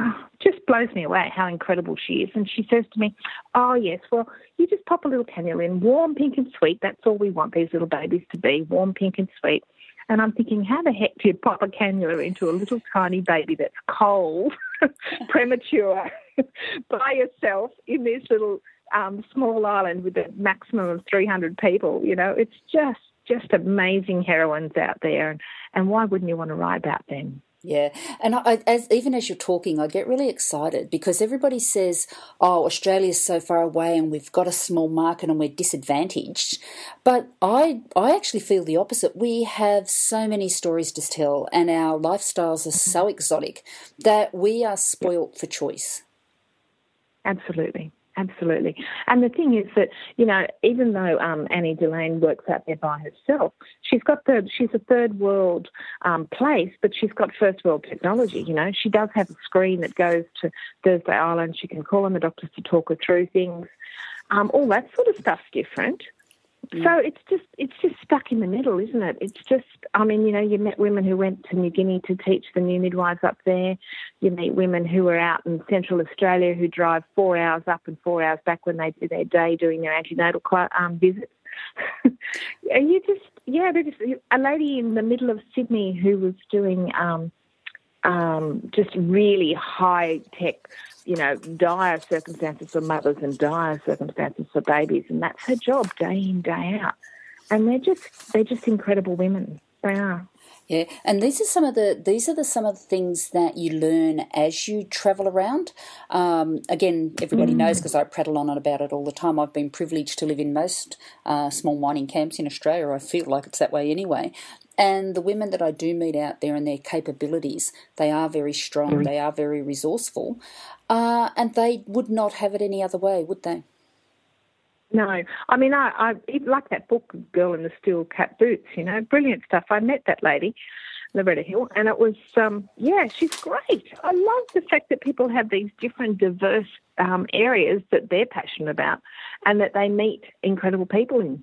oh, just blows me away how incredible she is. And she says to me, Oh, yes, well, you just pop a little cannula in, warm, pink, and sweet. That's all we want these little babies to be warm, pink, and sweet. And I'm thinking, how the heck do you pop a cannula into a little tiny baby that's cold, premature, by yourself in this little um, small island with a maximum of 300 people? You know, it's just just amazing heroines out there, and, and why wouldn't you want to write about them? Yeah, and I, as even as you're talking, I get really excited because everybody says, "Oh, Australia's so far away, and we've got a small market, and we're disadvantaged." But I, I actually feel the opposite. We have so many stories to tell, and our lifestyles are so exotic that we are spoilt for choice. Absolutely. Absolutely. And the thing is that, you know, even though um, Annie Delane works out there by herself, she's got the, she's a third world um, place, but she's got first world technology. You know, she does have a screen that goes to Thursday Island. She can call on the doctors to talk her through things. Um, all that sort of stuff's different. So mm. it's just it's just stuck in the middle, isn't it? It's just I mean, you know, you met women who went to New Guinea to teach the new midwives up there. You meet women who are out in Central Australia who drive four hours up and four hours back when they do their day doing their antenatal um, visits. and you just yeah, just a lady in the middle of Sydney who was doing um, um, just really high tech you know, dire circumstances for mothers and dire circumstances for babies, and that's her job day in day out. And they're just they're just incredible women. They are. Yeah, and these are some of the these are the some of the things that you learn as you travel around. Um, again, everybody mm. knows because I prattle on about it all the time. I've been privileged to live in most uh, small mining camps in Australia. I feel like it's that way anyway. And the women that I do meet out there and their capabilities, they are very strong, they are very resourceful, uh, and they would not have it any other way, would they? No, I mean, I, I like that book, Girl in the Steel Cap Boots, you know, brilliant stuff. I met that lady, Loretta Hill, and it was, um, yeah, she's great. I love the fact that people have these different, diverse um, areas that they're passionate about and that they meet incredible people in.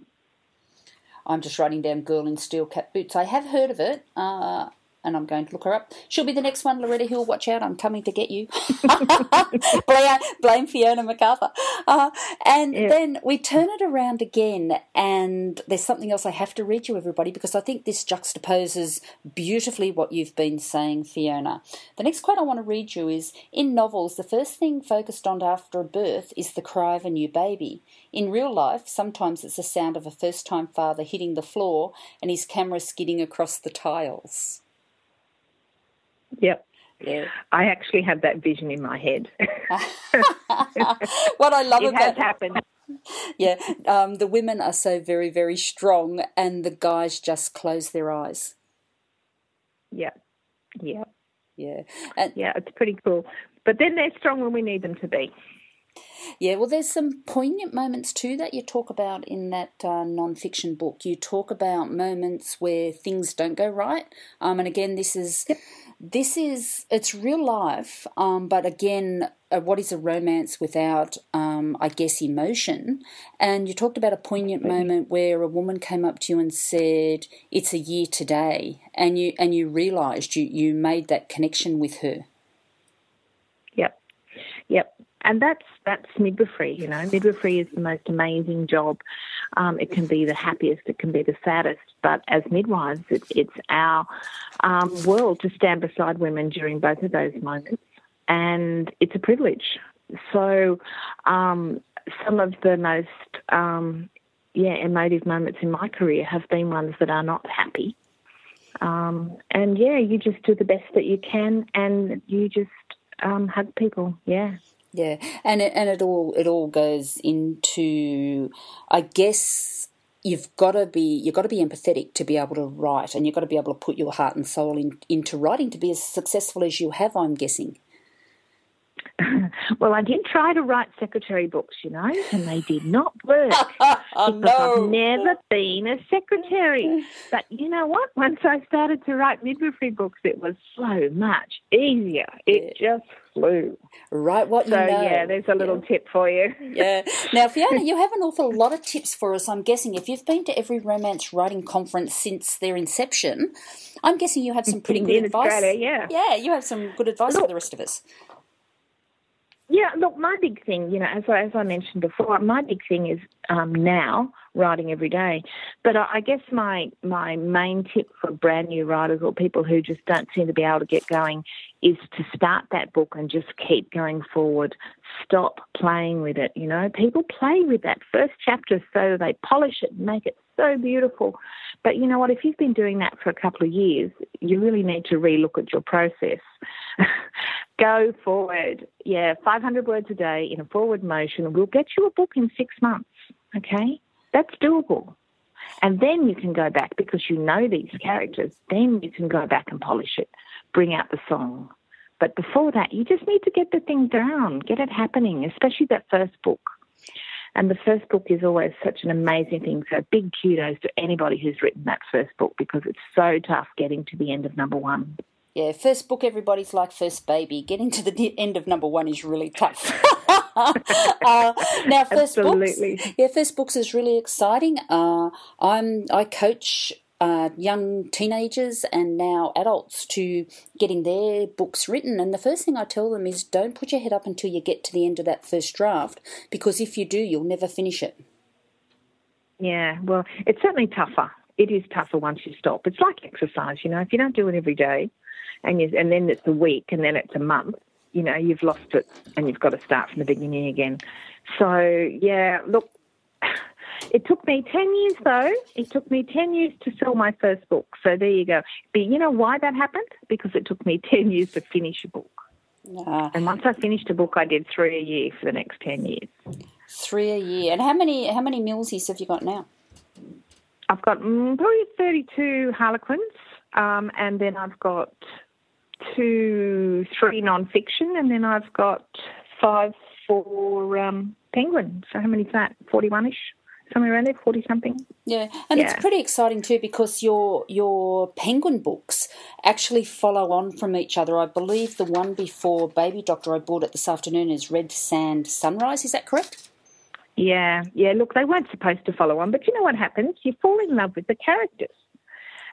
I'm just writing down Girl in Steel Cap Boots. I have heard of it. Uh, and I'm going to look her up. She'll be the next one, Loretta Hill. Watch out, I'm coming to get you. blame, blame, Fiona McArthur. Uh, and yeah. then we turn it around again, and there's something else I have to read you, everybody, because I think this juxtaposes beautifully what you've been saying, Fiona. The next quote I want to read you is In novels, the first thing focused on after a birth is the cry of a new baby. In real life, sometimes it's the sound of a first time father hitting the floor and his camera skidding across the tiles. Yep. Yeah. I actually have that vision in my head. what I love it about has happened. Yeah, um, the women are so very, very strong, and the guys just close their eyes. Yeah, yeah, yeah, and, yeah. It's pretty cool. But then they're strong when we need them to be. Yeah, well, there's some poignant moments too that you talk about in that uh, non-fiction book. You talk about moments where things don't go right, um, and again, this is yep. This is it's real life, um, but again, uh, what is a romance without, um, I guess, emotion? And you talked about a poignant moment where a woman came up to you and said, "It's a year today," and you and you realised you you made that connection with her. Yep, yep and that's that's midwifery. You know, midwifery is the most amazing job. Um, it can be the happiest, it can be the saddest, but as midwives, it, it's our um, world to stand beside women during both of those moments, and it's a privilege. So, um, some of the most um, yeah emotive moments in my career have been ones that are not happy. Um, and yeah, you just do the best that you can, and you just um, hug people. Yeah. Yeah, and it, and it all it all goes into, I guess you've got to be you've got to be empathetic to be able to write, and you've got to be able to put your heart and soul in, into writing to be as successful as you have. I'm guessing. well, I did try to write secretary books, you know, and they did not work. oh, no. I've never been a secretary. But you know what? Once I started to write midwifery books, it was so much easier. It yeah. just flew. Write what so, you know. yeah, there's a little yeah. tip for you. yeah. Now, Fiona, you have an awful lot of tips for us. I'm guessing if you've been to every romance writing conference since their inception, I'm guessing you have some pretty good advice. Australia, yeah. Yeah, you have some good advice Look, for the rest of us. Yeah, look, my big thing, you know, as I, as I mentioned before, my big thing is um, now writing every day. But I, I guess my my main tip for brand new writers or people who just don't seem to be able to get going is to start that book and just keep going forward. Stop playing with it. You know, people play with that first chapter so they polish it and make it so beautiful. But you know what? If you've been doing that for a couple of years, you really need to relook at your process. Go forward. Yeah, 500 words a day in a forward motion. We'll get you a book in six months. Okay? That's doable. And then you can go back because you know these characters. Then you can go back and polish it, bring out the song. But before that, you just need to get the thing down, get it happening, especially that first book. And the first book is always such an amazing thing. So big kudos to anybody who's written that first book because it's so tough getting to the end of number one. Yeah, first book, everybody's like first baby. Getting to the end of number one is really tough. uh, now, first Absolutely. books, yeah, first books is really exciting. Uh, I'm I coach uh, young teenagers and now adults to getting their books written. And the first thing I tell them is don't put your head up until you get to the end of that first draft, because if you do, you'll never finish it. Yeah, well, it's certainly tougher. It is tougher once you stop. It's like exercise, you know. If you don't do it every day, and you, and then it's a week and then it's a month, you know, you've lost it and you've got to start from the beginning again. So yeah, look, it took me ten years though. It took me ten years to sell my first book. So there you go. But you know why that happened? Because it took me ten years to finish a book. And once I finished a book, I did three a year for the next ten years. Three a year. And how many how many Millsies have you got now? I've got mm, probably thirty-two Harlequins, um, and then I've got to three non-fiction, and then I've got five for um, Penguin. So how many is that? Forty-one-ish, somewhere around there, forty something. Yeah, and yeah. it's pretty exciting too because your your Penguin books actually follow on from each other. I believe the one before Baby Doctor I bought it this afternoon is Red Sand Sunrise. Is that correct? Yeah, yeah. Look, they weren't supposed to follow on, but you know what happens? You fall in love with the characters.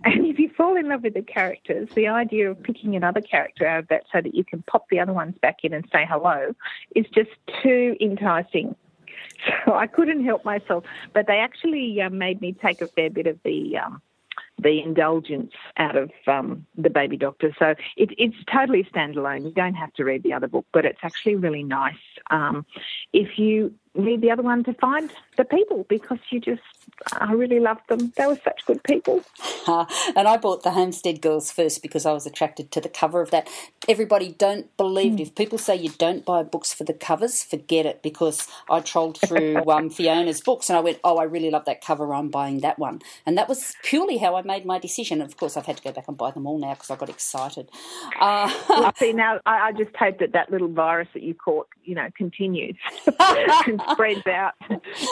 And if you fall in love with the characters, the idea of picking another character out of that so that you can pop the other ones back in and say hello is just too enticing. So I couldn't help myself. But they actually uh, made me take a fair bit of the um, the indulgence out of um, the Baby Doctor. So it, it's totally standalone. You don't have to read the other book, but it's actually really nice um, if you read the other one to find the people because you just, I really loved them. They were such good people. Uh, and I bought the Homestead Girls first because I was attracted to the cover of that. Everybody, don't believe mm. If people say you don't buy books for the covers, forget it because I trolled through um, Fiona's books and I went, oh, I really love that cover. I'm buying that one. And that was purely how I made my decision. Of course, I've had to go back and buy them all now because I got excited. Uh, see, now I, I just hope that that little virus that you caught, you know, continues and spreads out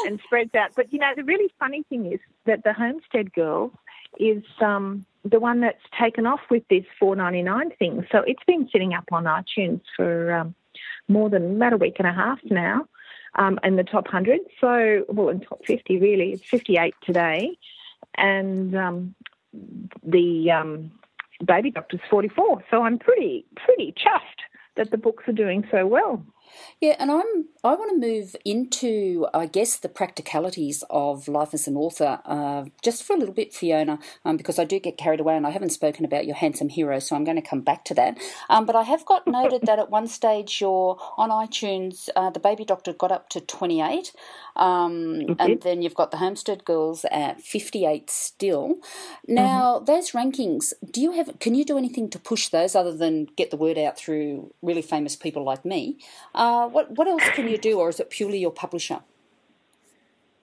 and spreads out. But you know, the really funny thing is that the Homestead girl is um, the one that's taken off with this four ninety nine thing. So it's been sitting up on iTunes for um, more than about a week and a half now. Um, in the top 100, so well, in top 50 really, it's 58 today, and um, the um, Baby Doctor's 44. So I'm pretty pretty chuffed that the books are doing so well. Yeah, and I'm I want to move into I guess the practicalities of life as an author uh, just for a little bit, Fiona, um, because I do get carried away, and I haven't spoken about your handsome hero, so I'm going to come back to that. Um, but I have got noted that at one stage you're on iTunes, uh, the Baby Doctor got up to 28, um, mm-hmm. and then you've got the Homestead Girls at 58 still. Now mm-hmm. those rankings, do you have? Can you do anything to push those other than get the word out through really famous people like me? Uh, Uh, what what else can you do, or is it purely your publisher?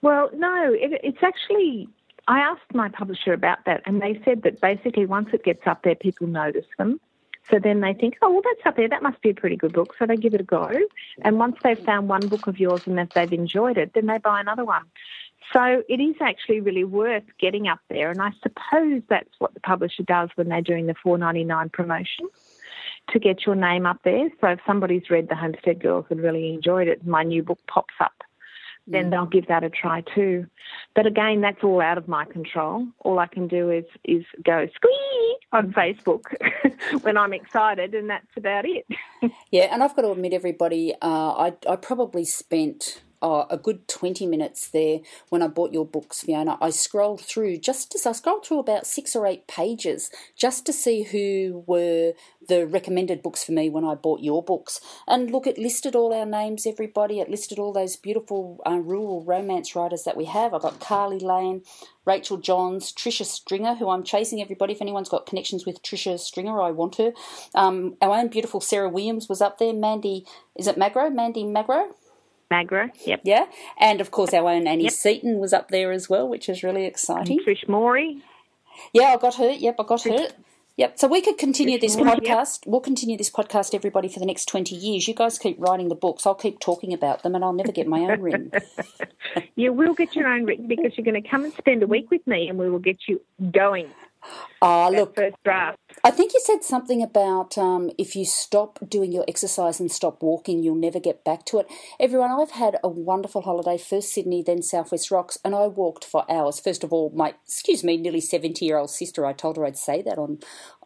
Well, no, it, it's actually. I asked my publisher about that, and they said that basically once it gets up there, people notice them. So then they think, oh, well, that's up there. That must be a pretty good book. So they give it a go. And once they've found one book of yours and if they've enjoyed it, then they buy another one. So it is actually really worth getting up there. And I suppose that's what the publisher does when they're doing the four ninety nine promotion to get your name up there. So if somebody's read The Homestead Girls and really enjoyed it, my new book pops up, then mm. they'll give that a try too. But again, that's all out of my control. All I can do is is go squee on Facebook when I'm excited, and that's about it. yeah, and I've got to admit, everybody, uh, I I probably spent oh, a good 20 minutes there when I bought your books, Fiona. I scrolled through just as I scrolled through about six or eight pages just to see who were the recommended books for me when I bought your books. And look, it listed all our names, everybody. It listed all those beautiful uh, rural romance writers that we have. I've got Karly Lane, Rachel Johns, Tricia Stringer, who I'm chasing everybody. If anyone's got connections with Tricia Stringer, I want her. Um, our own beautiful Sarah Williams was up there. Mandy, is it Magro? Mandy Magro? Magra, yep. Yeah, and of course our own Annie yep. Seaton was up there as well, which is really exciting. And Trish Morey. Yeah, I got her. Yep, I got Trish. her. Yep. So we could continue Trish this Morey, podcast. Yep. We'll continue this podcast, everybody, for the next 20 years. You guys keep writing the books. I'll keep talking about them and I'll never get my own written. you will get your own written because you're going to come and spend a week with me and we will get you going. Ah, uh, look. First draft. I think you said something about um, if you stop doing your exercise and stop walking, you'll never get back to it. Everyone, I've had a wonderful holiday. First Sydney, then Southwest Rocks, and I walked for hours. First of all, my excuse me, nearly seventy-year-old sister. I told her I'd say that on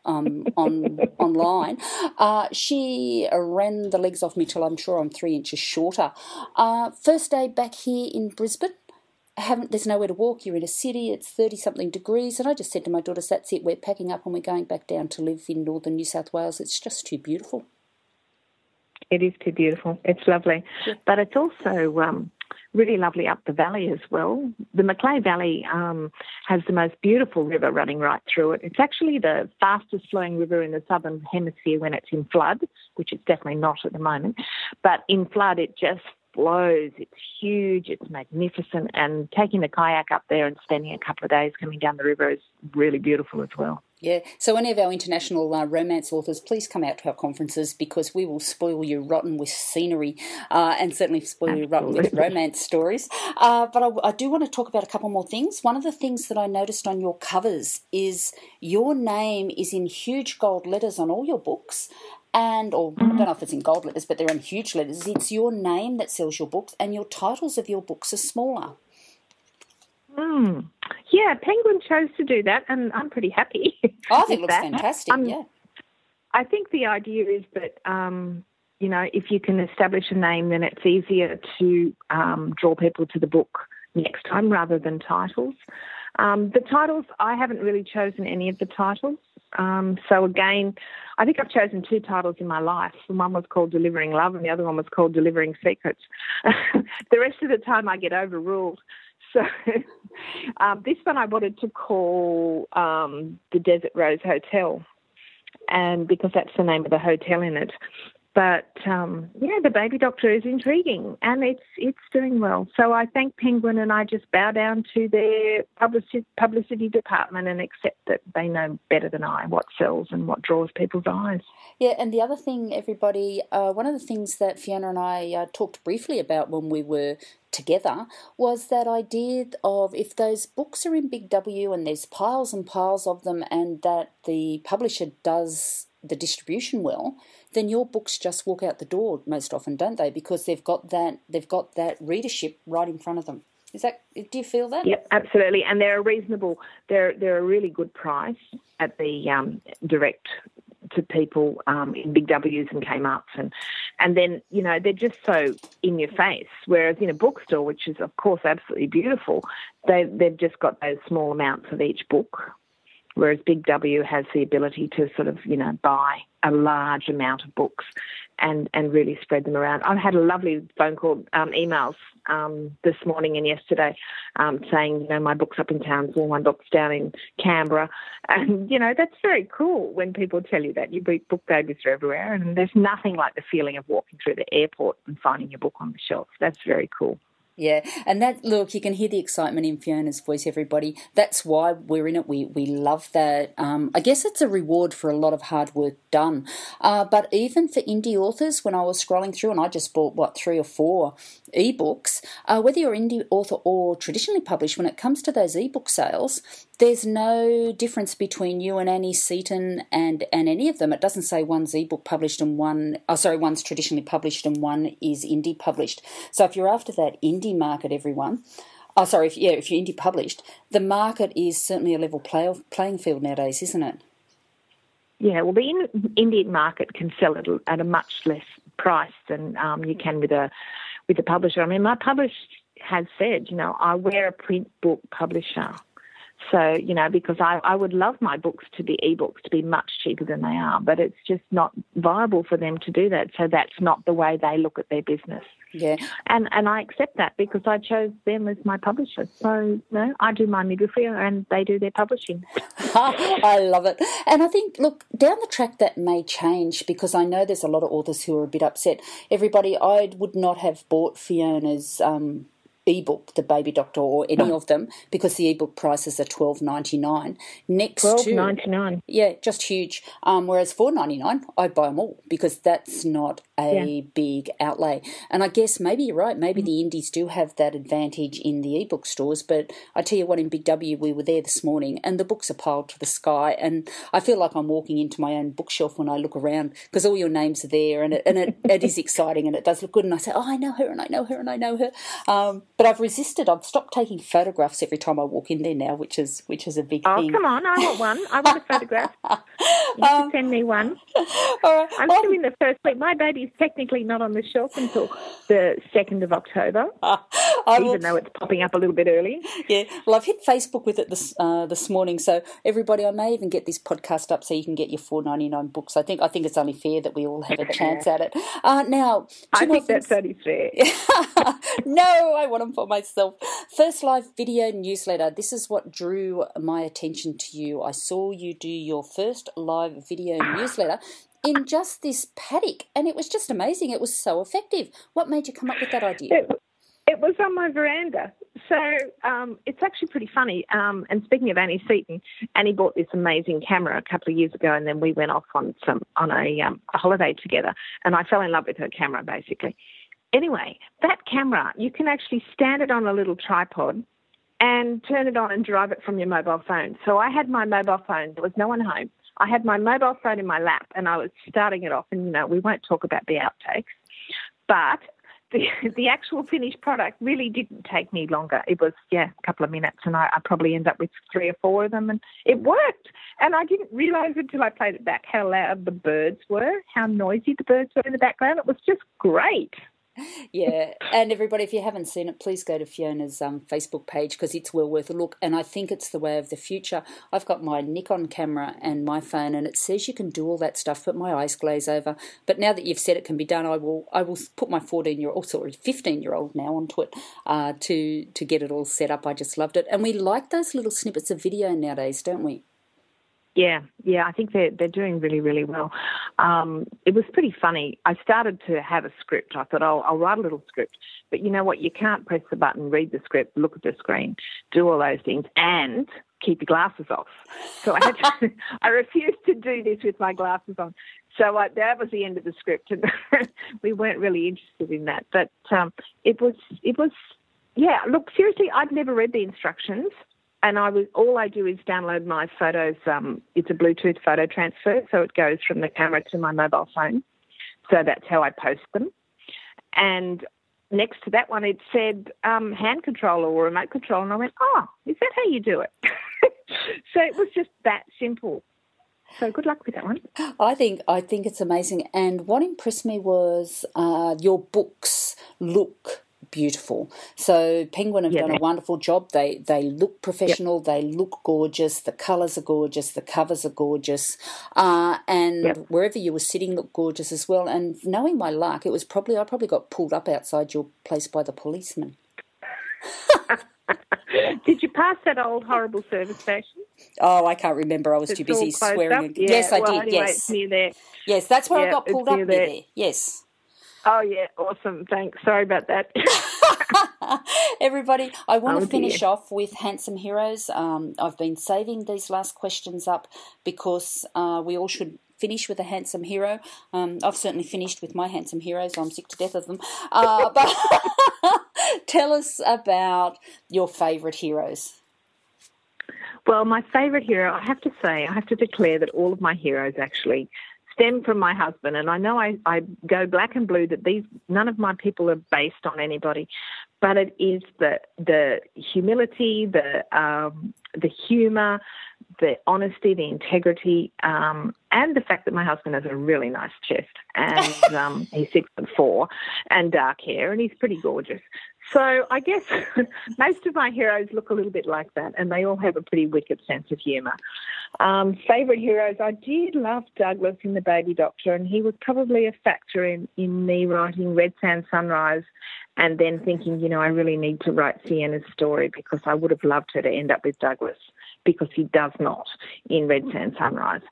um, on online. Uh, she ran the legs off me till I'm sure I'm three inches shorter. Uh, first day back here in Brisbane haven't there's nowhere to walk. You're in a city. It's 30 something degrees. And i just said to my daughters that's it. We're packing up and we're going back down to live in northern new south wales. It's just too beautiful. It is too beautiful. It's lovely. Yeah. but it's also um, really lovely up the valley as well. The macleay valley um, has the most beautiful river running right through it. It's actually the fastest flowing river in the southern hemisphere when it's in flood which it's definitely not at the moment. But in flood it just flows. It's huge, it's magnificent, and taking the kayak up there and spending a couple of days coming down the river is really beautiful as well. Yeah, so any of our international uh, romance authors, please come out to our conferences because we will spoil you rotten with scenery uh, and certainly spoil Absolutely. you rotten with romance stories. Uh, but I, I, do want to talk about a couple more things. One of the things that I noticed on your covers is your name is in huge gold letters on all your books, and or I don't know if it's in gold letters, but they're in huge letters. It's your name that sells your books, and your titles of your books are smaller. Mm. yeah, Penguin chose to do that, and I'm pretty happy. I think it looks that. fantastic. Um, yeah. I think the idea is that um, you know if you can establish a name, then it's easier to um, draw people to the book next time rather than titles. Um, the titles, I haven't really chosen any of the titles. Um, so again, I think I've chosen two titles in my life. One was called Delivering Love, and the other one was called Delivering Secrets. the rest of the time, I get overruled. So um, this one I wanted to call um, the Desert Rose Hotel, and because that's the name of the hotel in it. But um, yeah, the baby doctor is intriguing and it's it's doing well. So I thank Penguin and I just bow down to their publicity, publicity department and accept that they know better than I what sells and what draws people's eyes. Yeah, and the other thing, everybody, uh, one of the things that Fiona and I uh, talked briefly about when we were together was that idea of if those books are in Big W and there's piles and piles of them, and that the publisher does the distribution well, then your books just walk out the door most often, don't they? Because they've got that they've got that readership right in front of them. Is that do you feel that? Yep, absolutely. And they're a reasonable. They're they're a really good price at the um, direct to people um, in big W's and Kmart's and and then you know they're just so in your face. Whereas in a bookstore, which is of course absolutely beautiful, they they've just got those small amounts of each book whereas Big W has the ability to sort of, you know, buy a large amount of books and, and really spread them around. I've had a lovely phone call, um, emails um, this morning and yesterday um, saying, you know, my book's up in Townsville, my book's down in Canberra. And, you know, that's very cool when people tell you that. You book babies are everywhere, and there's nothing like the feeling of walking through the airport and finding your book on the shelf. That's very cool. Yeah, and that look, you can hear the excitement in Fiona's voice, everybody. That's why we're in it. We we love that. Um, I guess it's a reward for a lot of hard work done. Uh, but even for indie authors, when I was scrolling through, and I just bought what three or four ebooks, uh, whether you're indie author or traditionally published, when it comes to those ebook sales, there's no difference between you and Annie Seaton and, and any of them. It doesn't say one's ebook published and one, oh, sorry, one's traditionally published and one is indie published. So if you're after that indie market, everyone, oh, sorry, if, yeah, if you're indie published, the market is certainly a level play, playing field nowadays, isn't it? Yeah, well, the Indian market can sell it at a much less price than um, you can with a with a publisher. I mean, my publisher has said, you know, I wear a print book publisher so, you know, because I, I would love my books to be ebooks to be much cheaper than they are, but it's just not viable for them to do that. So that's not the way they look at their business. Yeah. And and I accept that because I chose them as my publisher. So, you know, I do my midwifery and they do their publishing. I love it. And I think, look, down the track that may change because I know there's a lot of authors who are a bit upset. Everybody, I would not have bought Fiona's. Um, ebook, the Baby Doctor, or any of them, because the ebook prices are twelve ninety nine. Next twelve ninety nine, yeah, just huge. Um, whereas four ninety nine, I'd buy them all because that's not a yeah. big outlay. And I guess maybe you're right. Maybe mm. the indies do have that advantage in the ebook stores. But I tell you what, in Big W, we were there this morning, and the books are piled to the sky, and I feel like I'm walking into my own bookshelf when I look around because all your names are there, and it, and it, it is exciting, and it does look good. And I say, oh, I know her, and I know her, and I know her. Um, but I've resisted. I've stopped taking photographs every time I walk in there now, which is which is a big oh, thing. Oh, come on! I want one. I want a photograph. You um, send me one. All right. I'm well, still in the first week. My baby's technically not on the shelf until the second of October, uh, even will, though it's popping up a little bit early. Yeah. Well, I've hit Facebook with it this uh, this morning, so everybody, I may even get this podcast up so you can get your four ninety nine books. I think I think it's only fair that we all have a chance at it. Uh, now, I think that's only fair. no, I want them for myself. First live video newsletter. This is what drew my attention to you. I saw you do your first live video newsletter in just this paddock, and it was just amazing. It was so effective. What made you come up with that idea? It, it was on my veranda. So um, it's actually pretty funny. Um, and speaking of Annie Seaton, Annie bought this amazing camera a couple of years ago, and then we went off on some on a, um, a holiday together, and I fell in love with her camera basically. Anyway, that camera, you can actually stand it on a little tripod and turn it on and drive it from your mobile phone. So I had my mobile phone, there was no one home. I had my mobile phone in my lap and I was starting it off, and you know, we won't talk about the outtakes, but the the actual finished product really didn't take me longer. It was yeah, a couple of minutes, and I, I probably end up with three or four of them, and it worked. And I didn't realise until I played it back how loud the birds were, how noisy the birds were in the background. It was just great yeah, and everybody, if you haven't seen it, please go to Fiona's um, Facebook page because it's well worth a look. And I think it's the way of the future. I've got my Nikon camera and my phone, and it says you can do all that stuff, but my eyes glaze over. But now that you've said it can be done, I will. I will put my fourteen year old, sorry, fifteen year old now onto it uh, to to get it all set up. I just loved it, and we like those little snippets of video nowadays, don't we? Yeah, yeah, I think they're they're doing really really well. Um, it was pretty funny. I started to have a script. I thought, oh, I'll write a little script. But you know what? You can't press the button, read the script, look at the screen, do all those things, and keep your glasses off. So I had to, I refused to do this with my glasses on. So uh, that was the end of the script, and we weren't really interested in that. But um, it was it was yeah. Look, seriously, I'd never read the instructions and I was all I do is download my photos. Um, it's a Bluetooth photo transfer, so it goes from the camera to my mobile phone. So that's how I post them. And next to that one, it said um, hand control or remote control, and I went, "Oh, is that how you do it?" so it was just that simple. So good luck with that one. I think I think it's amazing, and what impressed me was uh, your books look beautiful. So Penguin have yeah, done a wonderful job. They they look professional. Yep. They look gorgeous. The colours are gorgeous. The covers are gorgeous. Uh, and yep. wherever you were sitting looked gorgeous as well. And knowing my luck, it was probably I probably got pulled up outside your place by the policeman. Did you pass that old horrible service station? Oh, I can't remember. I was it's too busy swearing. Yeah, yes, I well, did. Anyway, yes, near there. Yes, that's where yeah, I got pulled up near there. there. Yes. Oh yeah, awesome. Thanks. Sorry about that. Everybody, I want oh, to finish dear. off with Handsome Heroes. Um, I've been saving these last questions up because uh, we all should finish with a handsome hero. Um, I've certainly finished with my handsome heroes. I'm sick to death of them. Uh, but tell us about your favourite heroes. Well, my favourite hero, I have to say, I have to declare that all of my heroes actually stem from my husband. And I know I, I go black and blue that these none of my people are based on anybody, but it is the the humility, the um, the humour, the honesty, the integrity, um, and the fact that my husband has a really nice chest and um, he's six foot four and dark hair and he's pretty gorgeous. So I guess most of my heroes look a little bit like that, and they all have a pretty wicked sense of humour. Um, favorite heroes, I did love Douglas in The Baby Doctor, and he was probably a factor in, in me writing Red Sand Sunrise and then thinking, you know, I really need to write Sienna's story because I would have loved her to end up with Douglas because he does not in Red Sand Sunrise.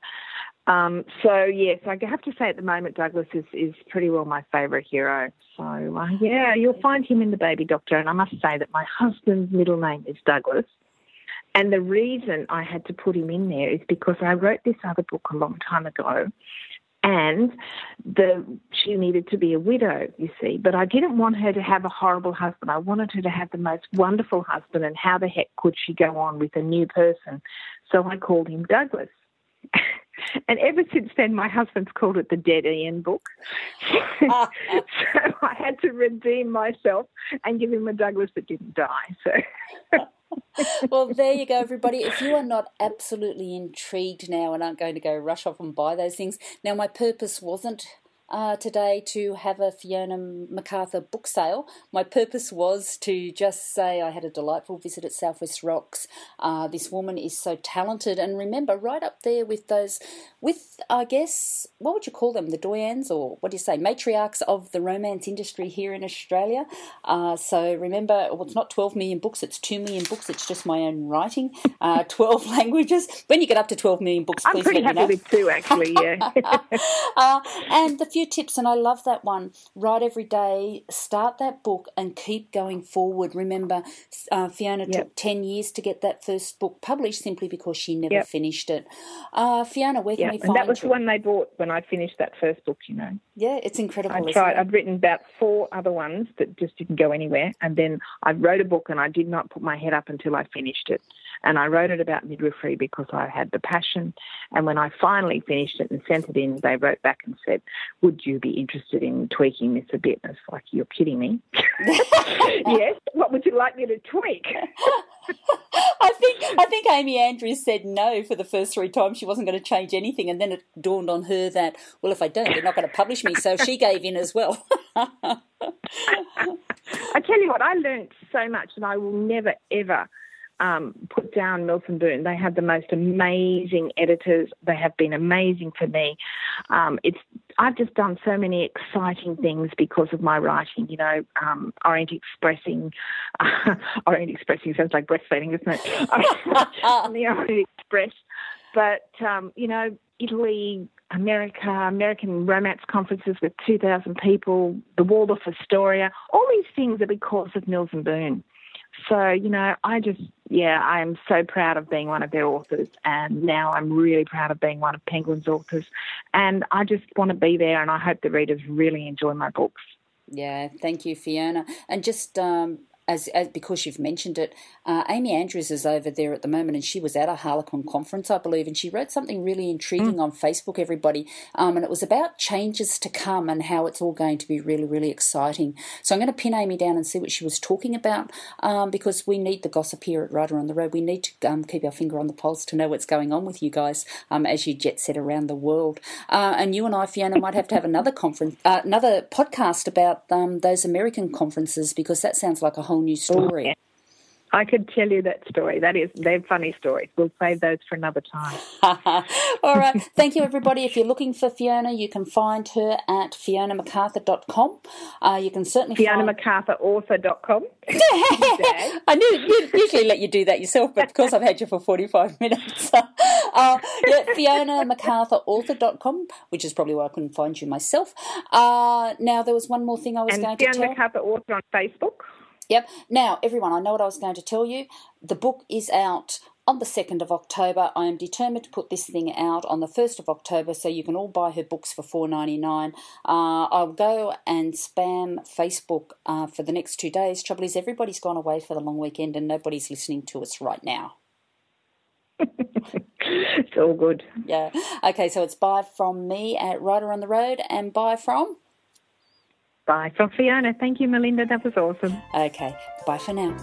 Um, so yes, I have to say at the moment Douglas is, is pretty well my favourite hero. So uh, yeah, you'll find him in the Baby Doctor, and I must say that my husband's middle name is Douglas, and the reason I had to put him in there is because I wrote this other book a long time ago, and the she needed to be a widow, you see. But I didn't want her to have a horrible husband. I wanted her to have the most wonderful husband, and how the heck could she go on with a new person? So I called him Douglas. And ever since then, my husband's called it the Dead Ian book. Ah. so I had to redeem myself and give him a Douglas that didn't die. So. well, there you go, everybody. If you are not absolutely intrigued now and aren't going to go rush off and buy those things, now my purpose wasn't uh, today to have a Fiona McArthur book sale. My purpose was to just say I had a delightful visit at Southwest Rocks. Uh, this woman is so talented, and remember, right up there with those, with I guess, what would you call them, the doyens, or what do you say, matriarchs of the romance industry here in Australia. Uh, so remember, well, it's not 12 million books, it's 2 million books, it's just my own writing, uh, 12 languages. When you get up to 12 million books, I'm pretty happy with two, actually, yeah. Uh, and the few tips, and I love that one. Write every day, start that book, and keep going forward. Remember, uh, Fiona yep. took 10 years to get that first book published simply because she never yep. finished it. Uh, Fiona, where can yep. we find And that was you? the one they bought when I finished that first book, you know. Yeah, it's incredible. I tried, I'd written about four other ones that just didn't go anywhere, and then I wrote a book and I did not put my head up until I finished it. And I wrote it about midwifery because I had the passion. And when I finally finished it and sent it in, they wrote back and said, Would you be interested in tweaking this a bit? And it's like, You're kidding me. yes. What would you like me to tweak? I think I think Amy Andrews said no for the first three times. She wasn't going to change anything, and then it dawned on her that well, if I don't, they're not going to publish me. So she gave in as well. I tell you what, I learned so much, and I will never ever um, put down Mills and Boon. They have the most amazing editors. They have been amazing for me. Um, it's I've just done so many exciting things because of my writing. You know, um, Orient Expressing, uh, Orient Expressing sounds like breastfeeding, doesn't it? on the Orient Express, but um, you know, Italy, America, American romance conferences with 2,000 people, the Waldorf Astoria, all these things are because of Mills and Boon. So, you know, I just, yeah, I am so proud of being one of their authors. And now I'm really proud of being one of Penguin's authors. And I just want to be there. And I hope the readers really enjoy my books. Yeah, thank you, Fiona. And just um, as, as, because you've mentioned it, uh, Amy Andrews is over there at the moment, and she was at a Harlequin conference, I believe, and she wrote something really intriguing mm. on Facebook. Everybody, um, and it was about changes to come and how it's all going to be really, really exciting. So I'm going to pin Amy down and see what she was talking about, um, because we need the gossip here at Writer on the Road. We need to um, keep our finger on the pulse to know what's going on with you guys um, as you jet set around the world. Uh, and you and I, Fiona, might have to have another conference, uh, another podcast about um, those American conferences because that sounds like a whole whole new story. I could tell you that story. That is, they're funny stories. We'll save those for another time. All right. Thank you, everybody. If you're looking for Fiona, you can find her at fionamcarthur.com. Uh, you can certainly FionaMcArthurAuthor.com. I knew usually let you do that yourself, but of course I've had you for 45 minutes. uh, yeah, FionaMcArthurAuthor.com, which is probably where I couldn't find you myself. Uh, now, there was one more thing I was and going Fiona to tell. Fiona McArthur Author on Facebook. Yep. Now, everyone, I know what I was going to tell you. The book is out on the 2nd of October. I am determined to put this thing out on the 1st of October so you can all buy her books for $4.99. Uh, I'll go and spam Facebook uh, for the next two days. Trouble is, everybody's gone away for the long weekend and nobody's listening to us right now. it's all good. Yeah. Okay, so it's bye from me at Writer on the Road and bye from. Bye from Fiona. Thank you, Melinda. That was awesome. Okay. Bye for now.